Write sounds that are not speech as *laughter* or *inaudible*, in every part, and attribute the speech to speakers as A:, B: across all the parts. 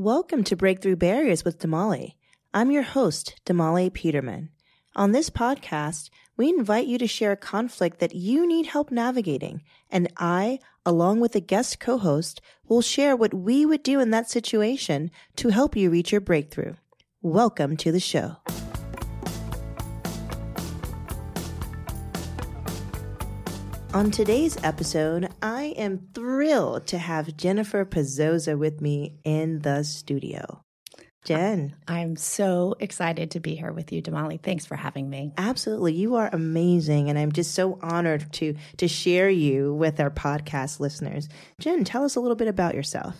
A: Welcome to Breakthrough Barriers with Damali. I'm your host, Damali Peterman. On this podcast, we invite you to share a conflict that you need help navigating, and I, along with a guest co-host, will share what we would do in that situation to help you reach your breakthrough. Welcome to the show. On today's episode, I am thrilled to have Jennifer Pezzoza with me in the studio. Jen.
B: I'm so excited to be here with you, Damali. Thanks for having me.
A: Absolutely. You are amazing. And I'm just so honored to, to share you with our podcast listeners. Jen, tell us a little bit about yourself.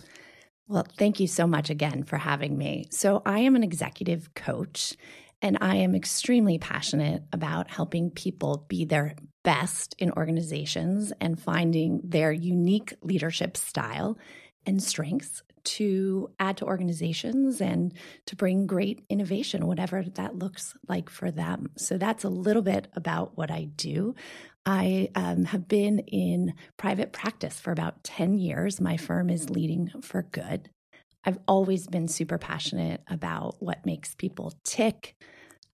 B: Well, thank you so much again for having me. So, I am an executive coach, and I am extremely passionate about helping people be their best in organizations and finding their unique leadership style and strengths to add to organizations and to bring great innovation, whatever that looks like for them. So that's a little bit about what I do. I um, have been in private practice for about 10 years. My firm is Leading for Good. I've always been super passionate about what makes people tick,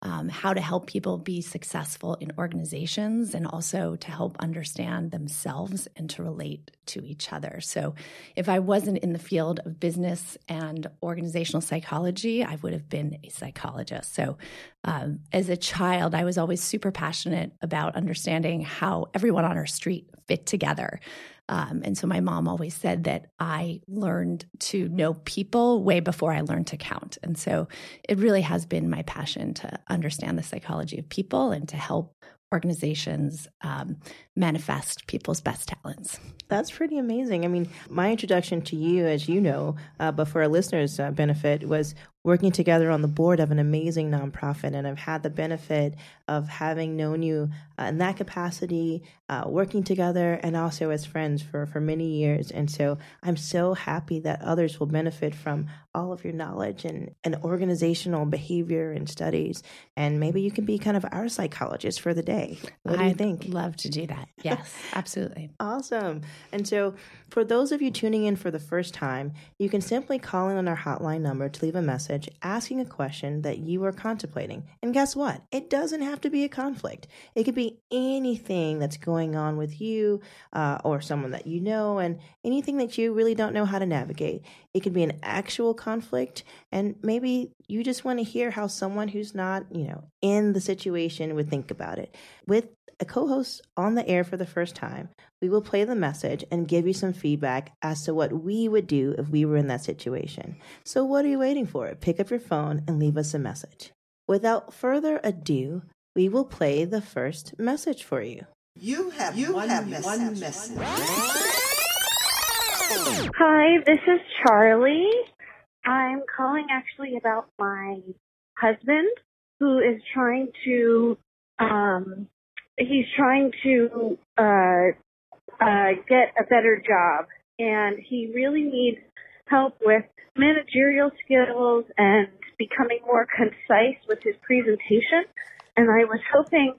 B: um, how to help people be successful in organizations and also to help understand themselves and to relate to each other. So, if I wasn't in the field of business and organizational psychology, I would have been a psychologist. So, um, as a child, I was always super passionate about understanding how everyone on our street fit together. Um, and so my mom always said that I learned to know people way before I learned to count. And so it really has been my passion to understand the psychology of people and to help organizations um, manifest people's best talents.
A: That's pretty amazing. I mean, my introduction to you, as you know, uh, but for our listeners' uh, benefit, was working together on the board of an amazing nonprofit. And I've had the benefit of having known you uh, in that capacity, uh, working together, and also as friends for, for many years. And so I'm so happy that others will benefit from all of your knowledge and, and organizational behavior and studies. And maybe you can be kind of our psychologist for the day. What do
B: I'd
A: you think?
B: Love to do that. Yes, *laughs* absolutely.
A: Awesome. And so, for those of you tuning in for the first time, you can simply call in on our hotline number to leave a message asking a question that you are contemplating. And guess what? It doesn't have to be a conflict, it could be anything that's going on with you uh, or someone that you know, and anything that you really don't know how to navigate. It could be an actual conflict, and maybe you just want to hear how someone who's not, you know, in the situation would think about it. With a co host on the air for the first time, we will play the message and give you some feedback as to what we would do if we were in that situation. So, what are you waiting for? Pick up your phone and leave us a message. Without further ado, we will play the first message for you.
C: You have you one, have message. one message.
D: Hi, this is Charlie. I'm calling actually about my husband who is trying to um he's trying to uh uh get a better job and he really needs help with managerial skills and becoming more concise with his presentation and I was hoping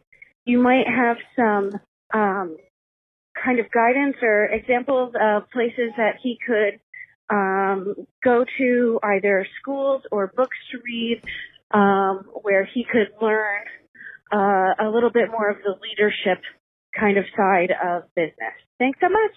D: you might have some um kind of guidance or examples of places that he could um, go to either schools or books to read um, where he could learn uh, a little bit more of the leadership kind of side of business. Thanks so much.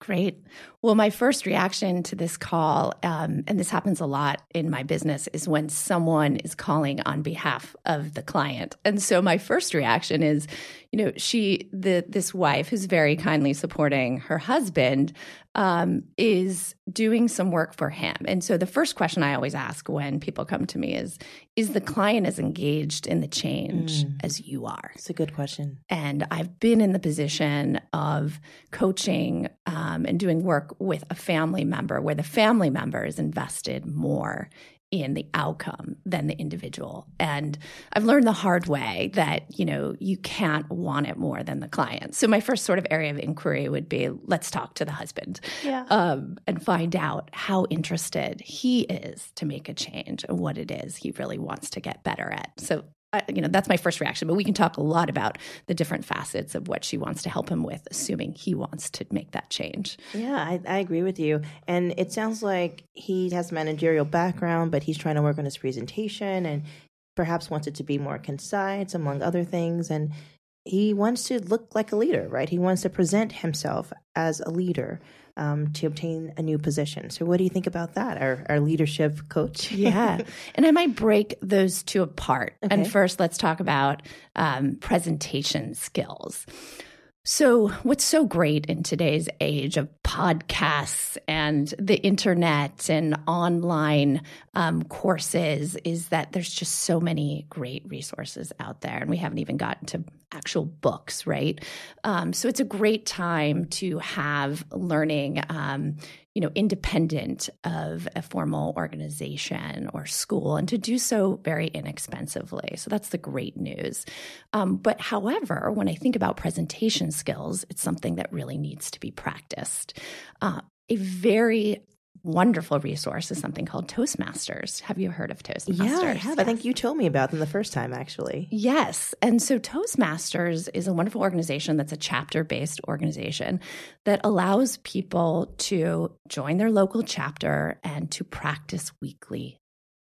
B: Great. Well, my first reaction to this call, um, and this happens a lot in my business, is when someone is calling on behalf of the client. And so my first reaction is, you know, she, the this wife who's very kindly supporting her husband, um, is doing some work for him. And so the first question I always ask when people come to me is, is the client as engaged in the change mm. as you are?
A: It's a good question.
B: And I've been in the position of coaching um, and doing work with a family member where the family member is invested more in the outcome than the individual. And I've learned the hard way that, you know, you can't want it more than the client. So my first sort of area of inquiry would be let's talk to the husband
A: yeah.
B: um, and find out how interested he is to make a change and what it is he really wants to get better at. So You know, that's my first reaction. But we can talk a lot about the different facets of what she wants to help him with, assuming he wants to make that change.
A: Yeah, I, I agree with you. And it sounds like he has managerial background, but he's trying to work on his presentation and perhaps wants it to be more concise, among other things. And he wants to look like a leader, right? He wants to present himself as a leader um, to obtain a new position. So, what do you think about that, our, our leadership coach? *laughs*
B: yeah. And I might break those two apart. Okay. And first, let's talk about um, presentation skills. So, what's so great in today's age of podcasts and the internet and online um, courses is that there's just so many great resources out there. And we haven't even gotten to actual books, right? Um, so, it's a great time to have learning, um, you know, independent of a formal organization or school, and to do so very inexpensively. So that's the great news. Um, but however, when I think about presentation skills, it's something that really needs to be practiced. Uh, a very wonderful resource is something called Toastmasters. Have you heard of Toastmasters?
A: Yeah, I have. Yes. I think you told me about them the first time, actually.
B: Yes. And so Toastmasters is a wonderful organization that's a chapter based organization that allows people to join their local chapter and to practice weekly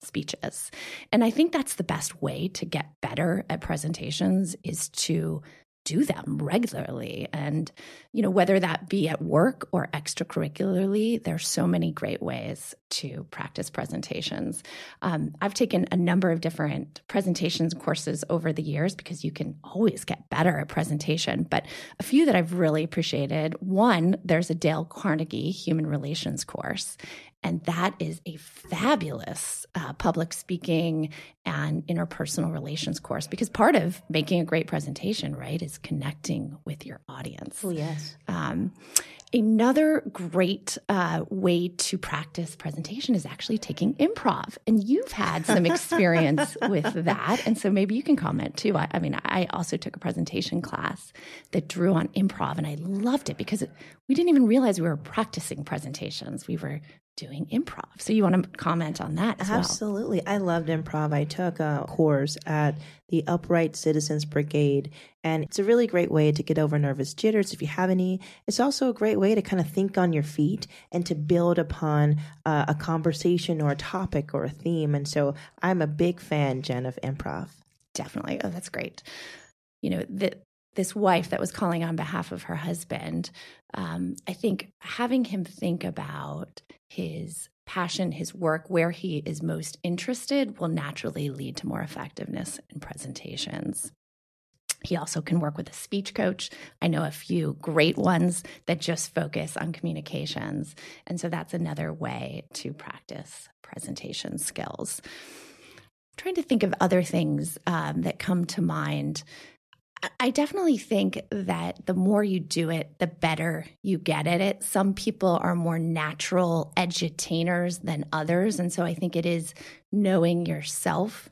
B: speeches. And I think that's the best way to get better at presentations is to do them regularly. And you know whether that be at work or extracurricularly there's so many great ways to practice presentations. Um, i've taken a number of different presentations courses over the years because you can always get better at presentation. But a few that i've really appreciated one there's a dale carnegie human relations course and that is a fabulous uh, public speaking and interpersonal relations course because part of making a great presentation, right, is connecting with your audience.
A: Oh, yes. Um,
B: Another great uh, way to practice presentation is actually taking improv. And you've had some experience *laughs* with that. And so maybe you can comment too. I, I, mean, I also took a presentation class that drew on improv and I loved it because it, we didn't even realize we were practicing presentations. We were doing improv. So you want to comment on that
A: Absolutely. Well. I loved improv. I took a course at the Upright Citizens Brigade, and it's a really great way to get over nervous jitters if you have any. It's also a great way to kind of think on your feet and to build upon uh, a conversation or a topic or a theme. And so I'm a big fan, Jen, of improv.
B: Definitely. Oh, that's great. You know, the, this wife that was calling on behalf of her husband, um, I think having him think about his passion, his work, where he is most interested will naturally lead to more effectiveness in presentations. He also can work with a speech coach. I know a few great ones that just focus on communications. And so that's another way to practice presentation skills. I'm trying to think of other things um, that come to mind. I definitely think that the more you do it, the better you get at it. Some people are more natural edutainers than others. And so I think it is knowing yourself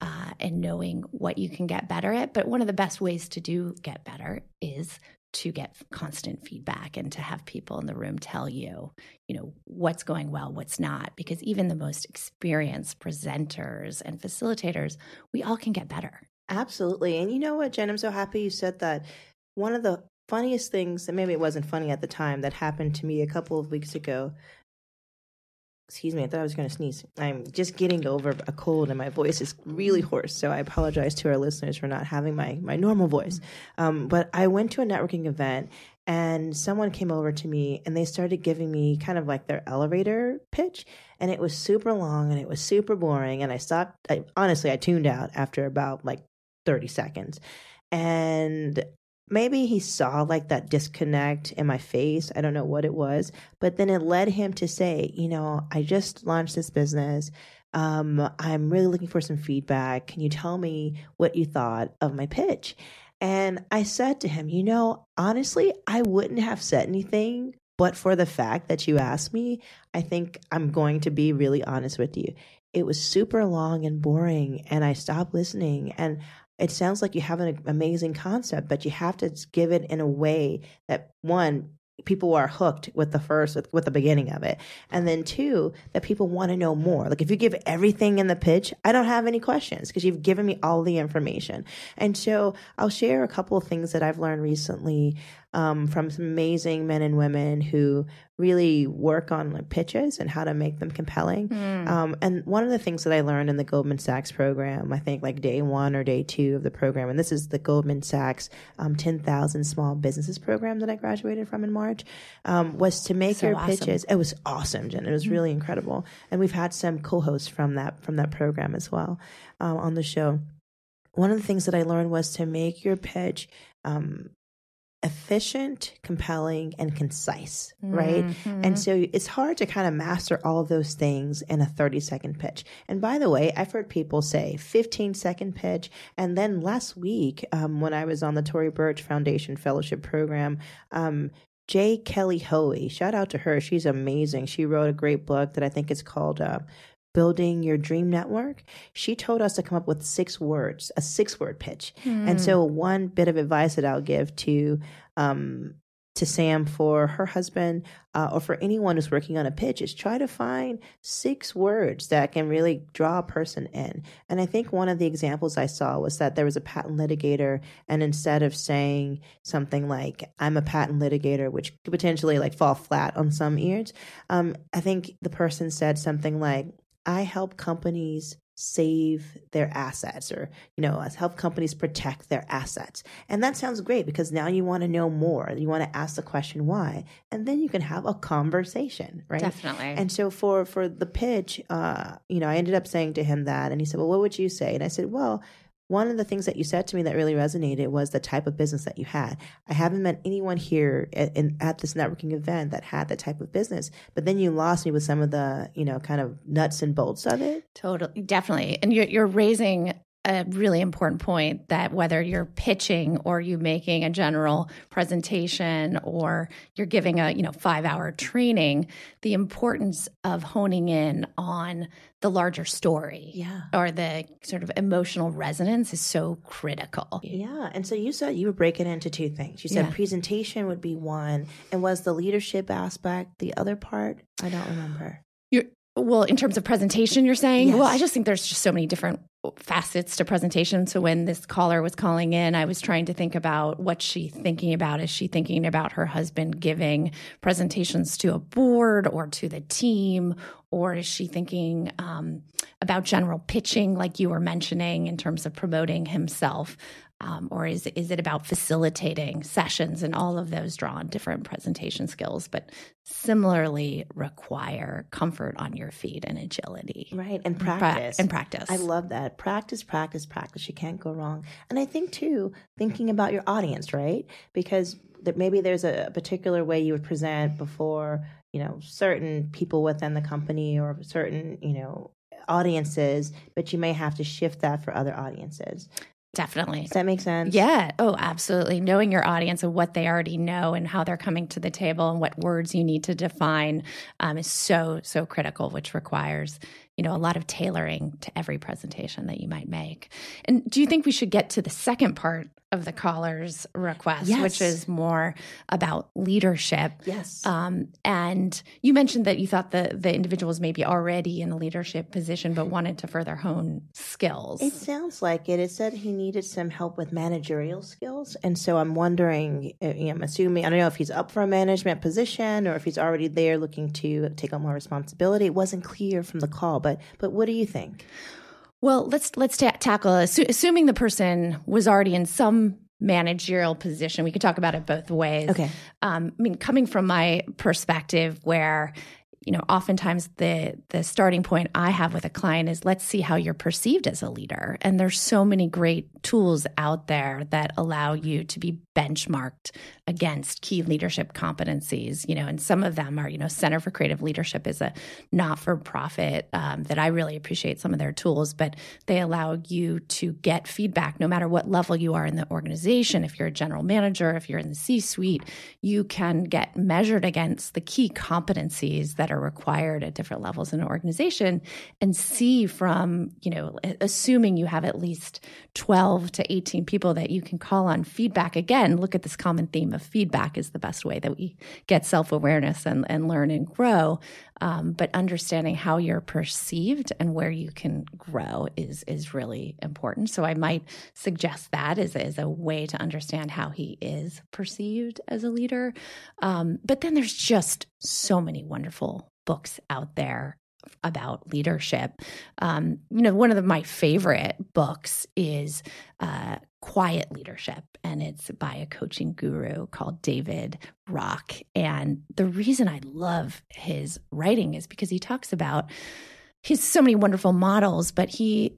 B: uh, and knowing what you can get better at. But one of the best ways to do get better is to get constant feedback and to have people in the room tell you, you know, what's going well, what's not. Because even the most experienced presenters and facilitators, we all can get better.
A: Absolutely. And you know what, Jen? I'm so happy you said that. One of the funniest things, and maybe it wasn't funny at the time, that happened to me a couple of weeks ago. Excuse me, I thought I was going to sneeze. I'm just getting over a cold and my voice is really hoarse. So I apologize to our listeners for not having my, my normal voice. Um, but I went to a networking event and someone came over to me and they started giving me kind of like their elevator pitch and it was super long and it was super boring and i stopped I, honestly i tuned out after about like 30 seconds. And maybe he saw like that disconnect in my face. I don't know what it was, but then it led him to say, you know, I just launched this business. Um, I'm really looking for some feedback. Can you tell me what you thought of my pitch? And I said to him, you know, honestly, I wouldn't have said anything but for the fact that you asked me. I think I'm going to be really honest with you. It was super long and boring, and I stopped listening. And it sounds like you have an amazing concept, but you have to give it in a way that one people are hooked with the first with, with the beginning of it and then two that people want to know more. Like if you give everything in the pitch i don't have any questions because you've given me all the information. And so i'll share a couple of things that i've learned recently um, from some amazing men and women who really work on like pitches and how to make them compelling. Mm. Um, and one of the things that I learned in the Goldman Sachs program, I think like day one or day two of the program, and this is the Goldman Sachs um, 10,000 Small Businesses program that I graduated from in March, um, was to make so your awesome. pitches. It was awesome, Jen. It was mm. really incredible. And we've had some co-hosts from that from that program as well uh, on the show. One of the things that I learned was to make your pitch um, efficient, compelling, and concise, right? Mm-hmm. And so it's hard to kind of master all of those things in a 30 second pitch. And by the way, I've heard people say 15 second pitch. And then last week, um, when I was on the Tory Burch Foundation Fellowship Program, um, J. Kelly Hoey, shout out to her. She's amazing. She wrote a great book that I think is called uh, building your dream network, she told us to come up with six words, a six word pitch. Mm. And so, one bit of advice that I'll give to um, to Sam for her husband uh, or for anyone who's working on a pitch is try to find six words that can really draw a person in. And I think one of the examples I saw was that there was a patent litigator, and instead of saying something like "I'm a patent litigator," which could potentially like fall flat on some ears, um, I think the person said something like, I help companies save their assets or you know I help companies protect their assets. And that sounds great because now you want to know more. You want to ask the question why? And then you can have a conversation right?
B: Definitely.
A: And so for for the pitch uh you know i ended up saying to him that and he said well what would you say? And i said well one of the things that you said to me that really resonated was the type of business that you had. I haven't met anyone here at, at this networking event that had that type of business, but then you lost me with some of the, you know, kind of nuts and bolts of it.
B: Totally, definitely. And you're, you're raising a really important point that whether you're pitching or you making a general presentation or you're giving a you know 5 hour training the importance of honing in on the larger story
A: yeah.
B: or the sort of emotional resonance is so critical.
A: Yeah and so you said you were breaking into two things. You said yeah. presentation would be one and was the leadership aspect the other part? I don't remember.
B: You're well, in terms of presentation, you're saying? Yes. Well, I just think there's just so many different facets to presentation. So when this caller was calling in, I was trying to think about what's she thinking about. Is she thinking about her husband giving presentations to a board or to the team? Or is she thinking um, about general pitching, like you were mentioning, in terms of promoting himself? Um, or is is it about facilitating sessions and all of those draw on different presentation skills, but similarly require comfort on your feet and agility,
A: right? And practice
B: and practice.
A: I love that practice, practice, practice. You can't go wrong. And I think too, thinking about your audience, right? Because that maybe there's a particular way you would present before you know certain people within the company or certain you know audiences, but you may have to shift that for other audiences.
B: Definitely.
A: Does that make sense?
B: Yeah. Oh, absolutely. Knowing your audience and what they already know and how they're coming to the table and what words you need to define um, is so, so critical, which requires, you know, a lot of tailoring to every presentation that you might make. And do you think we should get to the second part of the caller's request, yes. which is more about leadership.
A: Yes.
B: Um, and you mentioned that you thought the the individual was maybe already in a leadership position, but wanted to further hone skills.
A: It sounds like it. It said he needed some help with managerial skills, and so I'm wondering. Uh, I'm assuming I don't know if he's up for a management position or if he's already there looking to take on more responsibility. It wasn't clear from the call, but but what do you think?
B: Well, let's let's ta- tackle assu- assuming the person was already in some managerial position. We could talk about it both ways.
A: Okay.
B: Um, I mean, coming from my perspective, where you know, oftentimes the the starting point I have with a client is let's see how you're perceived as a leader. And there's so many great tools out there that allow you to be benchmarked against key leadership competencies. You know, and some of them are, you know, Center for Creative Leadership is a not for profit um, that I really appreciate some of their tools, but they allow you to get feedback no matter what level you are in the organization. If you're a general manager, if you're in the C suite, you can get measured against the key competencies that are required at different levels in an organization and see from, you know, assuming you have at least 12 to 18 people that you can call on feedback. Again, look at this common theme of feedback is the best way that we get self awareness and, and learn and grow. Um, but understanding how you're perceived and where you can grow is is really important. So I might suggest that as, as a way to understand how he is perceived as a leader. Um, but then there's just so many wonderful books out there about leadership. Um, you know, one of the, my favorite books is uh, Quiet Leadership, and it's by a coaching guru called David Rock. And the reason I love his writing is because he talks about he's so many wonderful models, but he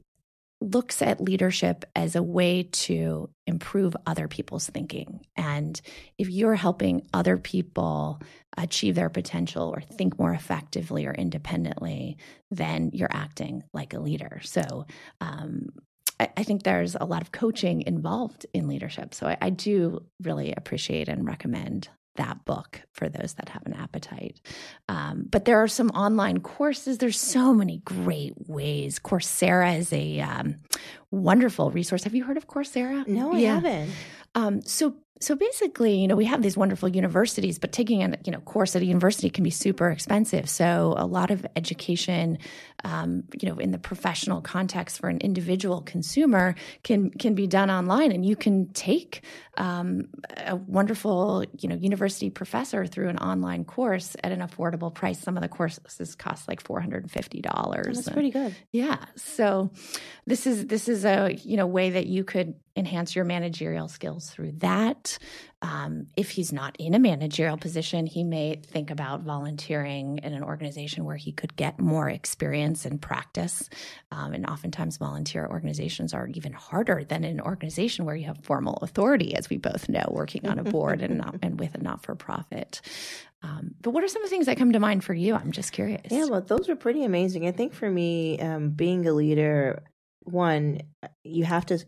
B: looks at leadership as a way to improve other people's thinking. And if you're helping other people achieve their potential or think more effectively or independently, then you're acting like a leader. So, um, I, I think there's a lot of coaching involved in leadership. So I, I do really appreciate and recommend that book for those that have an appetite. Um, but there are some online courses. There's so many great ways. Coursera is a um, wonderful resource. Have you heard of Coursera?
A: No, I yeah. haven't.
B: Um, so so basically, you know, we have these wonderful universities, but taking a you know course at a university can be super expensive. So a lot of education, um, you know, in the professional context for an individual consumer can can be done online, and you can take um, a wonderful you know university professor through an online course at an affordable price. Some of the courses cost like four hundred and fifty dollars.
A: That's pretty good.
B: Yeah. So this is this is a you know way that you could enhance your managerial skills through that. Um, if he's not in a managerial position, he may think about volunteering in an organization where he could get more experience and practice. Um, and oftentimes, volunteer organizations are even harder than an organization where you have formal authority, as we both know, working on a board and not, and with a not for profit. Um, but what are some of the things that come to mind for you? I'm just curious.
A: Yeah, well, those are pretty amazing. I think for me, um, being a leader, one, you have to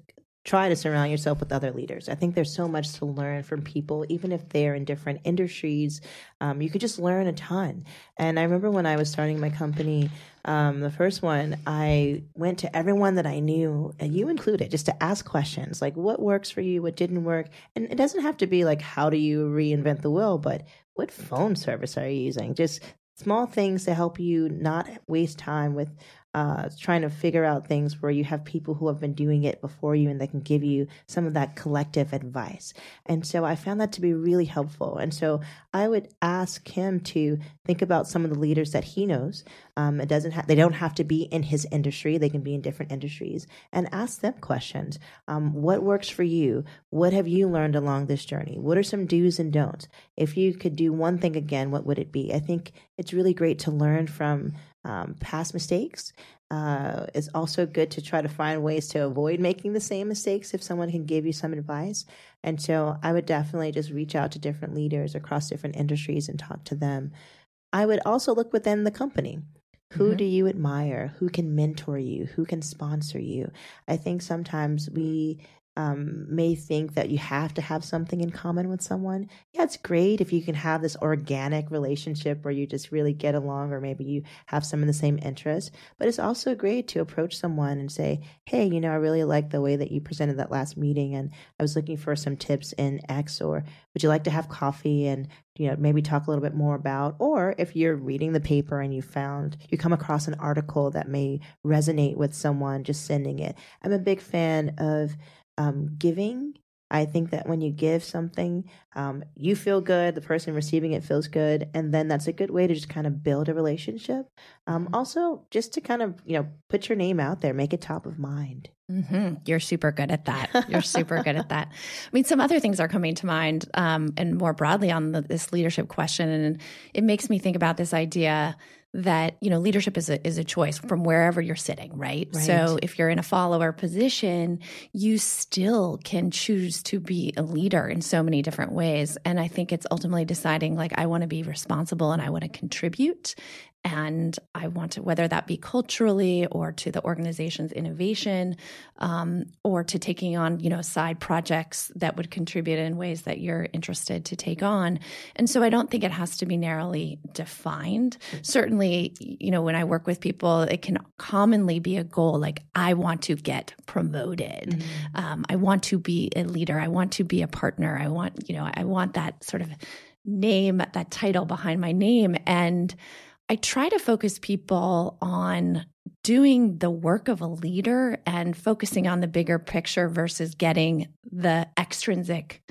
A: try to surround yourself with other leaders. I think there's so much to learn from people, even if they're in different industries. Um, you could just learn a ton. And I remember when I was starting my company, um, the first one, I went to everyone that I knew, and you included, just to ask questions like what works for you, what didn't work. And it doesn't have to be like, how do you reinvent the wheel, but what phone service are you using? Just small things to help you not waste time with uh, trying to figure out things where you have people who have been doing it before you and they can give you some of that collective advice. And so I found that to be really helpful. And so I would ask him to think about some of the leaders that he knows. Um, it doesn't have they don't have to be in his industry; they can be in different industries, and ask them questions. Um, what works for you? What have you learned along this journey? What are some do's and don'ts? If you could do one thing again, what would it be? I think it's really great to learn from um, past mistakes. Uh, it's also good to try to find ways to avoid making the same mistakes if someone can give you some advice. And so I would definitely just reach out to different leaders across different industries and talk to them. I would also look within the company. Who mm-hmm. do you admire? Who can mentor you? Who can sponsor you? I think sometimes we um, may think that you have to have something in common with someone. Yeah, it's great if you can have this organic relationship where you just really get along, or maybe you have some of the same interests. But it's also great to approach someone and say, Hey, you know, I really like the way that you presented that last meeting, and I was looking for some tips in X, or would you like to have coffee and you know maybe talk a little bit more about or if you're reading the paper and you found you come across an article that may resonate with someone just sending it i'm a big fan of um, giving. I think that when you give something, um, you feel good, the person receiving it feels good, and then that's a good way to just kind of build a relationship. Um, mm-hmm. also, just to kind of you know put your name out there, make it top of mind.
B: Mm-hmm. You're super good at that. You're super good at that. *laughs* I mean, some other things are coming to mind, um, and more broadly on the, this leadership question, and it makes me think about this idea that you know leadership is a is a choice from wherever you're sitting right? right? so if you're in a follower position you still can choose to be a leader in so many different ways and i think it's ultimately deciding like i want to be responsible and i want to contribute and I want to, whether that be culturally or to the organization's innovation, um, or to taking on, you know, side projects that would contribute in ways that you're interested to take on. And so I don't think it has to be narrowly defined. Certainly, you know, when I work with people, it can commonly be a goal like, I want to get promoted. Mm-hmm. Um, I want to be a leader. I want to be a partner. I want, you know, I want that sort of name, that title behind my name. And I try to focus people on doing the work of a leader and focusing on the bigger picture versus getting the extrinsic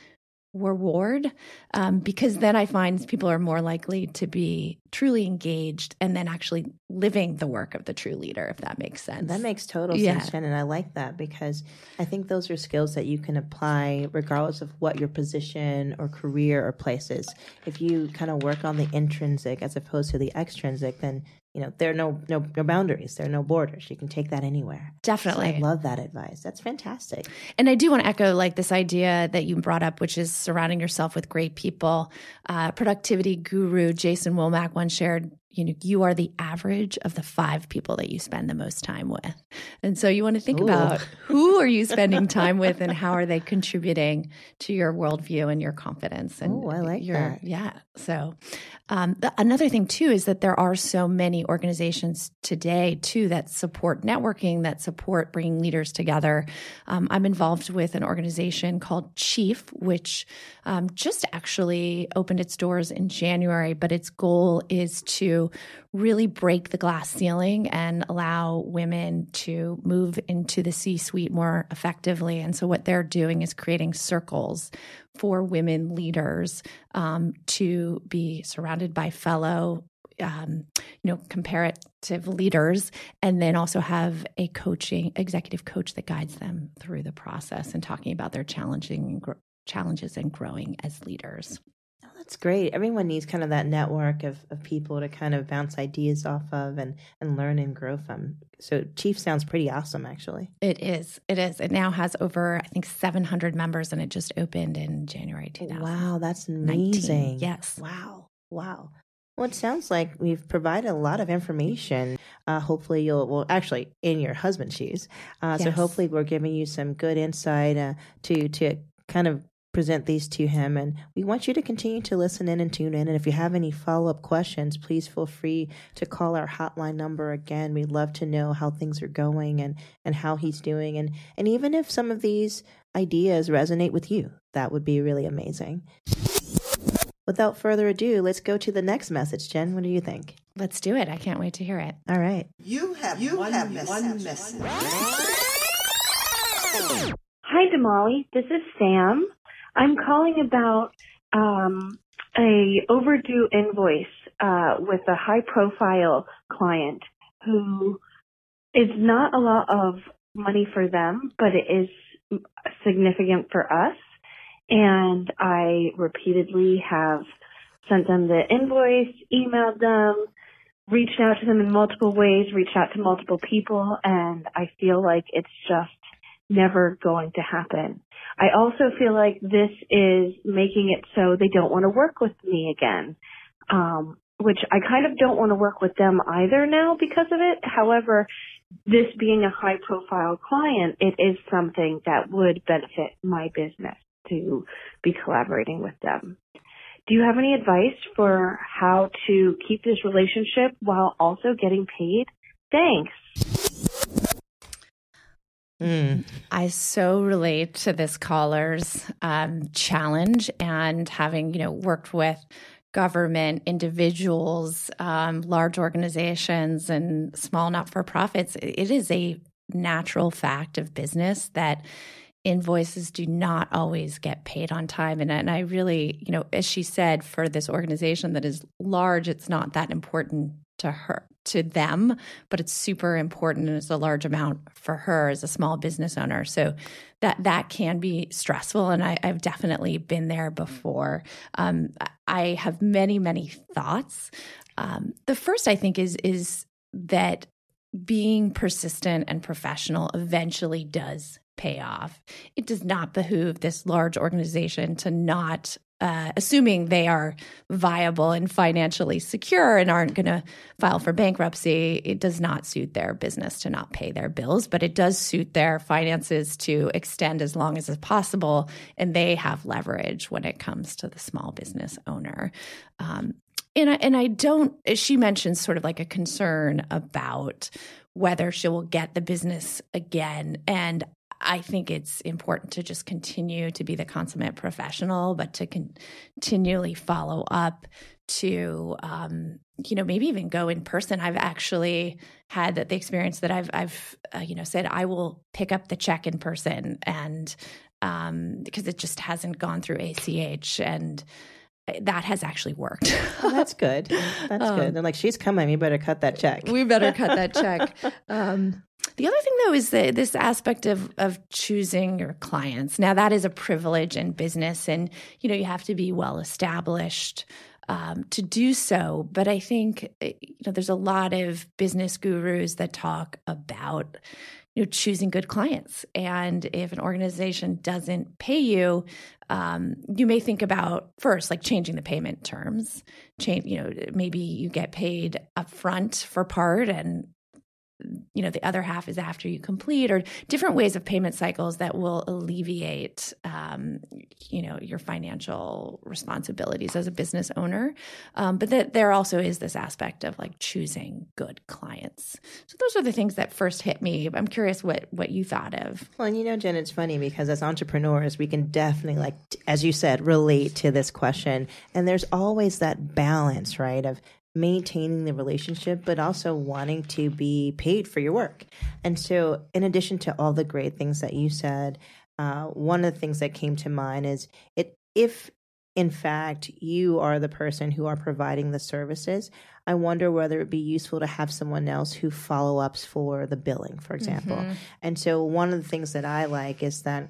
B: reward um, because then I find people are more likely to be truly engaged and then actually living the work of the true leader, if that makes sense.
A: That makes total yeah. sense. And I like that because I think those are skills that you can apply regardless of what your position or career or place is. If you kind of work on the intrinsic as opposed to the extrinsic, then you know there are no no no boundaries there are no borders. You can take that anywhere.
B: Definitely
A: so i love that advice. That's fantastic.
B: And i do want to echo like this idea that you brought up which is surrounding yourself with great people. Uh, productivity guru jason womack once shared you know you are the average of the five people that you spend the most time with. And so you want to think Ooh. about who are you spending *laughs* time with and how are they contributing to your worldview and your confidence and
A: oh i like
B: your,
A: that.
B: yeah so um, the, another thing too is that there are so many organizations today too that support networking that support bringing leaders together. Um, i'm involved with an organization called chief which um, just actually opened its doors in january but its goal is to really break the glass ceiling and allow women to move into the C suite more effectively. And so, what they're doing is creating circles for women leaders um, to be surrounded by fellow. Um, you know, comparative leaders, and then also have a coaching executive coach that guides them through the process and talking about their challenging challenges and growing as leaders.
A: That's great. Everyone needs kind of that network of, of people to kind of bounce ideas off of and, and learn and grow from. So Chief sounds pretty awesome, actually.
B: It is. It is. It now has over, I think, 700 members, and it just opened in January 2000.
A: Wow, that's amazing.
B: Yes.
A: Wow. Wow. Well, it sounds like we've provided a lot of information. Uh, hopefully, you'll, well, actually, in your husband's shoes. Uh, yes. So, hopefully, we're giving you some good insight uh, to to kind of present these to him. And we want you to continue to listen in and tune in. And if you have any follow up questions, please feel free to call our hotline number again. We'd love to know how things are going and, and how he's doing. And, and even if some of these ideas resonate with you, that would be really amazing. Without further ado, let's go to the next message. Jen, what do you think?
B: Let's do it. I can't wait to hear it.
A: All right.
C: You have you one, have one message.
D: Hi, Damali. This is Sam. I'm calling about um, a overdue invoice uh, with a high profile client who is not a lot of money for them, but it is significant for us. And I repeatedly have sent them the invoice, emailed them, reached out to them in multiple ways, reached out to multiple people, and I feel like it's just never going to happen. I also feel like this is making it so they don't want to work with me again. Um, which I kind of don't want to work with them either now because of it. However, this being a high profile client, it is something that would benefit my business to be collaborating with them. Do you have any advice for how to keep this relationship while also getting paid? Thanks.
B: Mm. I so relate to this caller's um, challenge and having, you know, worked with government, individuals, um, large organizations, and small not for profits. It is a natural fact of business that invoices do not always get paid on time. And, and I really, you know, as she said, for this organization that is large, it's not that important to her to them but it's super important and it's a large amount for her as a small business owner. So that that can be stressful and I, have definitely been there before. Um, i have many many thoughts. Um, the first i think is is that being persistent and professional eventually does pay off. It does not behoove this large organization to not uh, assuming they are viable and financially secure and aren't going to file for bankruptcy, it does not suit their business to not pay their bills, but it does suit their finances to extend as long as possible. And they have leverage when it comes to the small business owner. Um, and I, and I don't, she mentions sort of like a concern about whether she will get the business again. And I think it's important to just continue to be the consummate professional, but to con- continually follow up to, um, you know, maybe even go in person. I've actually had the experience that I've, I've, uh, you know, said I will pick up the check in person, and um, because it just hasn't gone through ACH, and that has actually worked. *laughs*
A: oh, that's good. That's um, good. They're like, she's coming. You better cut that check.
B: We better cut that *laughs* check. Um, the other thing, though, is that this aspect of of choosing your clients. Now, that is a privilege in business, and you know you have to be well established um, to do so. But I think eh, you know there's a lot of business gurus that talk about you know choosing good clients and if an organization doesn't pay you um, you may think about first like changing the payment terms change you know maybe you get paid upfront for part and you know the other half is after you complete or different ways of payment cycles that will alleviate um, you know your financial responsibilities as a business owner. Um, but that there also is this aspect of like choosing good clients. So those are the things that first hit me. I'm curious what what you thought of.
A: Well and you know jen it's funny because as entrepreneurs we can definitely like as you said relate to this question. And there's always that balance right of maintaining the relationship, but also wanting to be paid for your work. And so, in addition to all the great things that you said, uh, one of the things that came to mind is it if in fact you are the person who are providing the services i wonder whether it'd be useful to have someone else who follow ups for the billing for example mm-hmm. and so one of the things that i like is that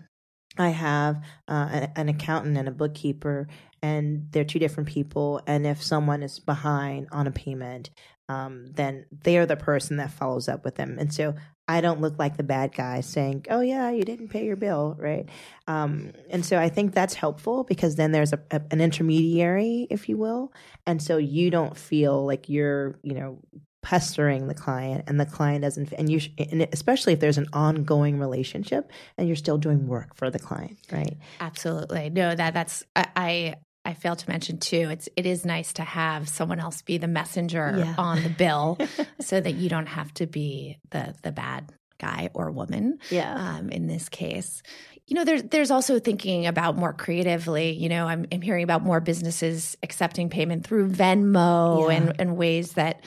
A: I have uh, an accountant and a bookkeeper, and they're two different people. And if someone is behind on a payment, um, then they're the person that follows up with them. And so I don't look like the bad guy saying, "Oh yeah, you didn't pay your bill," right? Um, and so I think that's helpful because then there's a, a, an intermediary, if you will, and so you don't feel like you're, you know, pestering the client and the client doesn't and you and especially if there's an ongoing relationship and you're still doing work for the client right
B: absolutely no that that's i, I I failed to mention too. It's it is nice to have someone else be the messenger yeah. on the bill, *laughs* so that you don't have to be the the bad guy or woman.
A: Yeah.
B: Um, in this case, you know, there's there's also thinking about more creatively. You know, I'm I'm hearing about more businesses accepting payment through Venmo yeah. and and ways that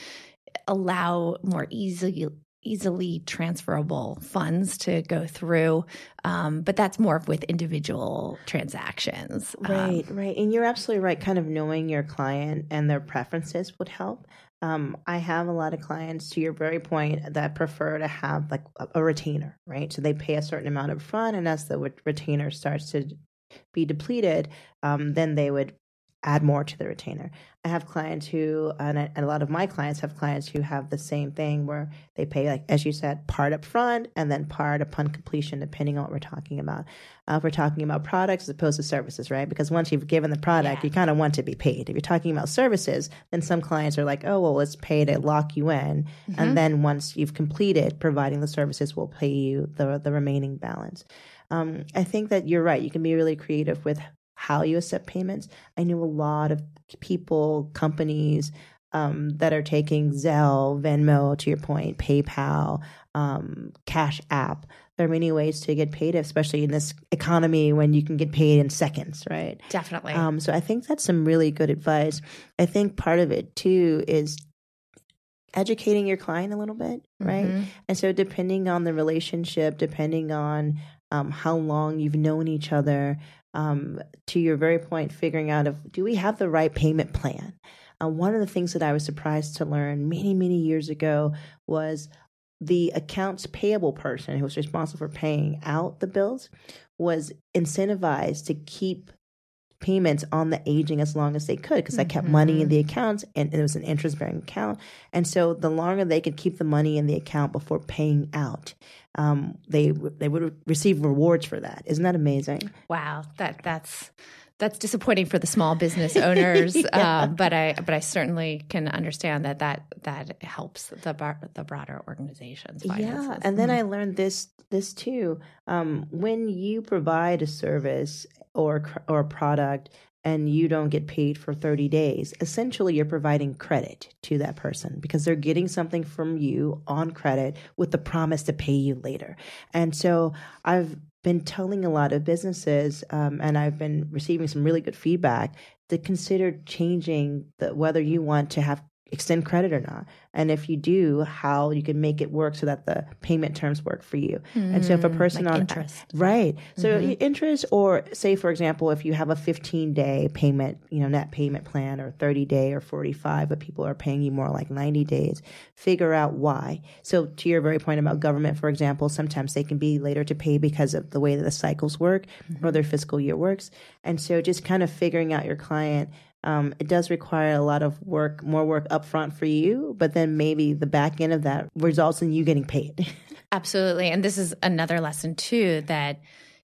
B: allow more easily easily transferable funds to go through um, but that's more with individual transactions
A: right um, right and you're absolutely right kind of knowing your client and their preferences would help um, I have a lot of clients, to your very point, that prefer to have like a, a retainer, right? So they pay a certain amount up front, and as the retainer starts to be depleted, um, then they would add more to the retainer. I have clients who, and, a lot of my clients have clients who have the same thing where they pay, like as you said, part up front and then part upon completion, depending on what we're talking about. Uh, if we're talking about products as opposed to services, right? Because once you've given the product, yeah. you kind of want to be paid. If you're talking about services, then some clients are like, oh, well, let's pay to lock you in. Mm-hmm. And then once you've completed providing the services, we'll pay you the, the remaining balance. Um, I think that you're right. You can be really creative with how you accept payments. I know a lot of people, companies um, that are taking Zelle, Venmo, to your point, PayPal, um, Cash App. There are many ways to get paid, especially in this economy when you can get paid in seconds, right?
B: Definitely.
A: Um, so I think that's some really good advice. I think part of it too is educating your client a little bit, right? Mm-hmm. And so depending on the relationship, depending on um, how long you've known each other, um, to your very point, figuring out if do we have the right payment plan. Uh, one of the things that I was surprised to learn many, many years ago was the accounts payable person who was responsible for paying out the bills was incentivized to keep payments on the aging as long as they could because mm-hmm. I kept money in mm-hmm. the accounts and it was an interest bearing account. And so the longer they could keep the money in the account before paying out, um, they they would receive rewards for that. Isn't that amazing?
B: Wow, that that's that's disappointing for the small business *laughs* owners. yeah. um, but I but I certainly can understand that that that helps the bar, the broader organization's finances.
A: Yeah, and then mm-hmm. I learned this this too. Um, when you provide a service or or a product and you don't get paid for 30 days, essentially you're providing credit to that person because they're getting something from you on credit with the promise to pay you later. And so I've been telling a lot of businesses, um, and I've been receiving some really good feedback to consider changing the whether you want to have extend credit or not. And if you do, how you can make it work so that the payment terms work for you. Mm, and so if a hmm, person
B: like
A: on
B: interest.
A: right. So mm-hmm. interest or say for example if you have a 15 day payment, you know, net payment plan or 30 day or 45 but people are paying you more like 90 days, figure out why. So to your very point about government for example, sometimes they can be later to pay because of the way that the cycles work mm-hmm. or their fiscal year works. And so just kind of figuring out your client um, it does require a lot of work, more work upfront for you, but then maybe the back end of that results in you getting paid. *laughs*
B: Absolutely. And this is another lesson, too, that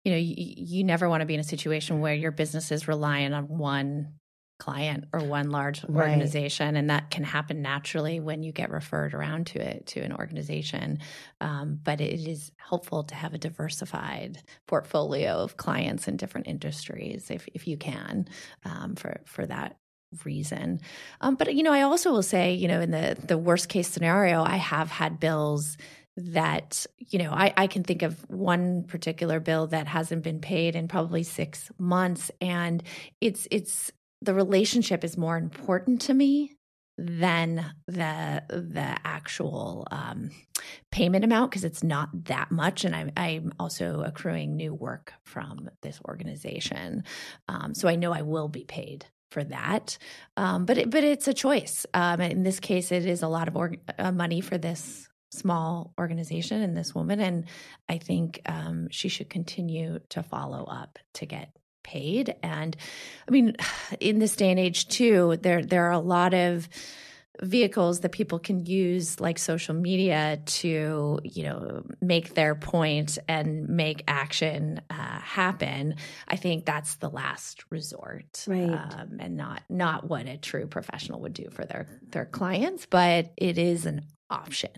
B: you know you, you never want to be in a situation where your business is relying on one client or one large organization right. and that can happen naturally when you get referred around to it to an organization um, but it is helpful to have a diversified portfolio of clients in different industries if, if you can um, for for that reason um, but you know i also will say you know in the the worst case scenario i have had bills that you know I, I can think of one particular bill that hasn't been paid in probably six months and it's it's the relationship is more important to me than the the actual um, payment amount because it's not that much, and I'm I'm also accruing new work from this organization, um, so I know I will be paid for that. Um, but it, but it's a choice. Um, in this case, it is a lot of org- uh, money for this small organization and this woman, and I think um, she should continue to follow up to get paid. And I mean, in this day and age, too, there there are a lot of vehicles that people can use like social media to you know make their point and make action uh, happen i think that's the last resort
A: right um,
B: and not not what a true professional would do for their their clients but it is an option.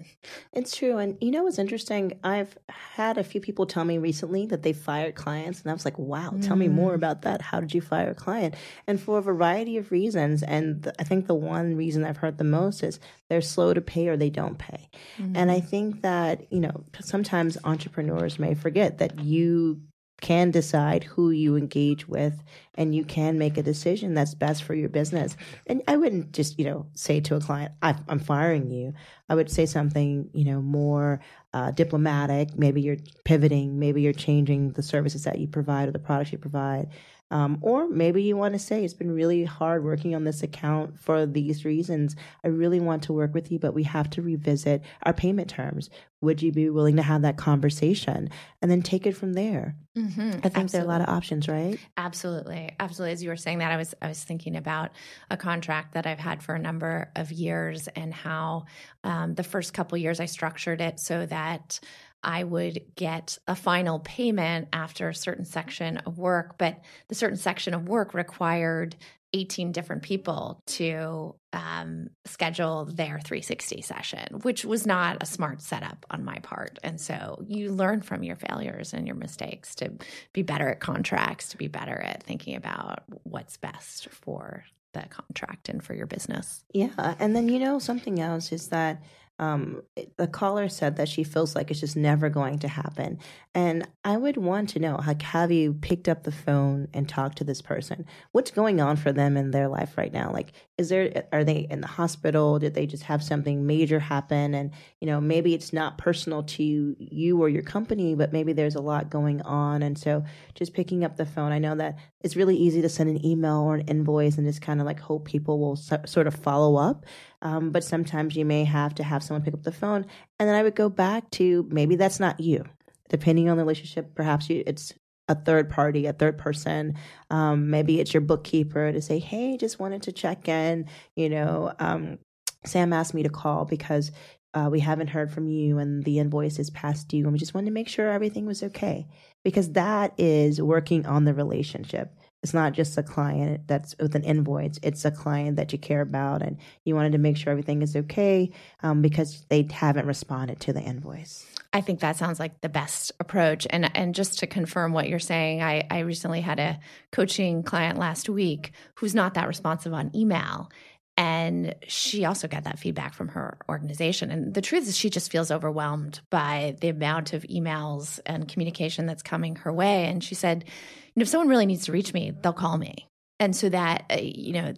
A: It's true. And you know what's interesting? I've had a few people tell me recently that they fired clients. And I was like, wow, mm. tell me more mm. about that. How did you fire a client? And for a variety of reasons. And I think the one reason I've heard the most is they're slow to pay or they don't pay. Mm. And I mm. think that, you know, sometimes entrepreneurs may forget that you can decide who you engage with and you can make a decision that's best for your business. And I wouldn't just, you know, say to a client, I'm firing you. I would say something, you know, more uh, diplomatic. Maybe you're pivoting, maybe you're changing the services that you provide or the products you provide. Um, or maybe you want to say it's been really hard working on this account for these reasons. I really want to work with you, but we have to revisit our payment terms. Would you be willing to have that conversation and then take it from there? Mm-hmm. I think Absolutely. there are a lot of options, right?
B: Absolutely, absolutely. As you were saying that, I was I was thinking about a contract that I've had for a number of years and how um, the first couple years I structured it so that I would get a final payment after a certain section of work, but the certain section of work required 18 different people to um, schedule their 360 session, which was not a smart setup on my part. And so you learn from your failures and your mistakes to be better at contracts, to be better at thinking about what's best for the contract and for your business.
A: Yeah. And then, you know, something else is that um, the caller said that she feels like it's just never going to happen. And I would want to know, like, have you picked up the phone and talked to this person? What's going on for them in their life right now? Like, is there, are they in the hospital? Did they just have something major happen? And, you know, maybe it's not personal to you or your company, but maybe there's a lot going on. And so just picking up the phone, I know that it's really easy to send an email or an invoice and just kind of like hope people will so, sort of follow up. Um, but sometimes you may have to have someone pick up the phone. And then I would go back to maybe that's not you. Depending on the relationship, perhaps you, it's a third party, a third person. Um, maybe it's your bookkeeper to say, hey, just wanted to check in. You know, um, Sam asked me to call because uh, we haven't heard from you and the invoice is past due. And we just wanted to make sure everything was okay because that is working on the relationship it's not just a client that's with an invoice. It's a client that you care about and you wanted to make sure everything is okay um, because they haven't responded to the invoice.
B: I think that sounds like the best approach. And and just to confirm what you're saying, I, I recently had a coaching client last week who's not that responsive on email. And she also got that feedback from her organization. And the truth is, she just feels overwhelmed by the amount of emails and communication that's coming her way. And she said, know, if someone really needs to reach me, they'll call me. And so that, uh, you know,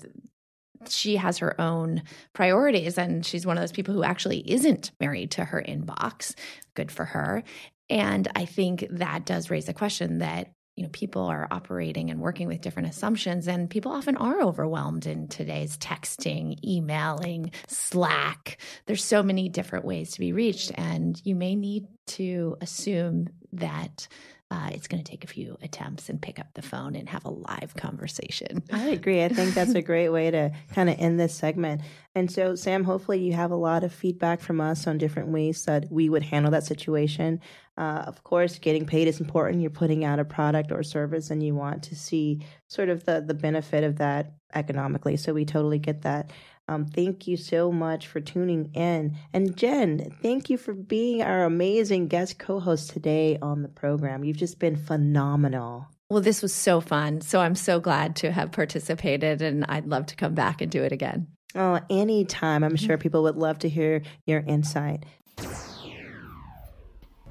B: she has her own priorities and she's one of those people who actually isn't married to her inbox. Good for her. And I think that does raise the question that you know people are operating and working with different assumptions and people often are overwhelmed in today's texting emailing slack there's so many different ways to be reached and you may need to assume that uh, it's going to take a few attempts and pick up the phone and have a live conversation.
A: I agree. I think that's a *laughs* great way to kind of end this segment. And so, Sam, hopefully you have a lot of feedback from us on different ways that we would handle that situation. Uh, of course, getting paid is important. You're putting out a product or service, and you want to see sort of the the benefit of that economically. So we totally get that. Um, thank you so much for tuning in. And Jen, thank you for being our amazing guest co host today on the program. You've just been phenomenal.
B: Well, this was so fun. So I'm so glad to have participated, and I'd love to come back and do it again.
A: Oh, anytime. I'm sure people would love to hear your insight.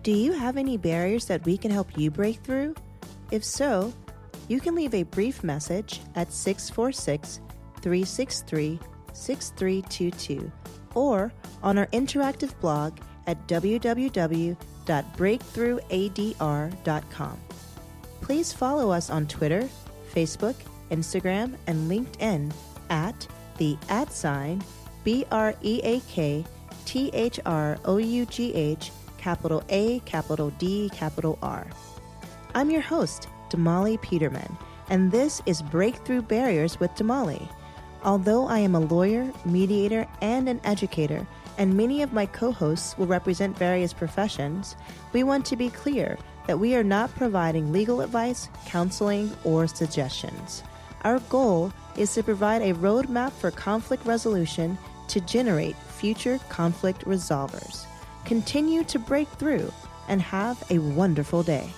A: Do you have any barriers that we can help you break through? If so, you can leave a brief message at 646 363 6322 or on our interactive blog at www.breakthroughadr.com. Please follow us on Twitter, Facebook, Instagram, and LinkedIn at the at sign B R E A K T H R O U G H capital A capital D capital R. I'm your host, Damali Peterman, and this is Breakthrough Barriers with Damali. Although I am a lawyer, mediator, and an educator, and many of my co hosts will represent various professions, we want to be clear that we are not providing legal advice, counseling, or suggestions. Our goal is to provide a roadmap for conflict resolution to generate future conflict resolvers. Continue to break through and have a wonderful day.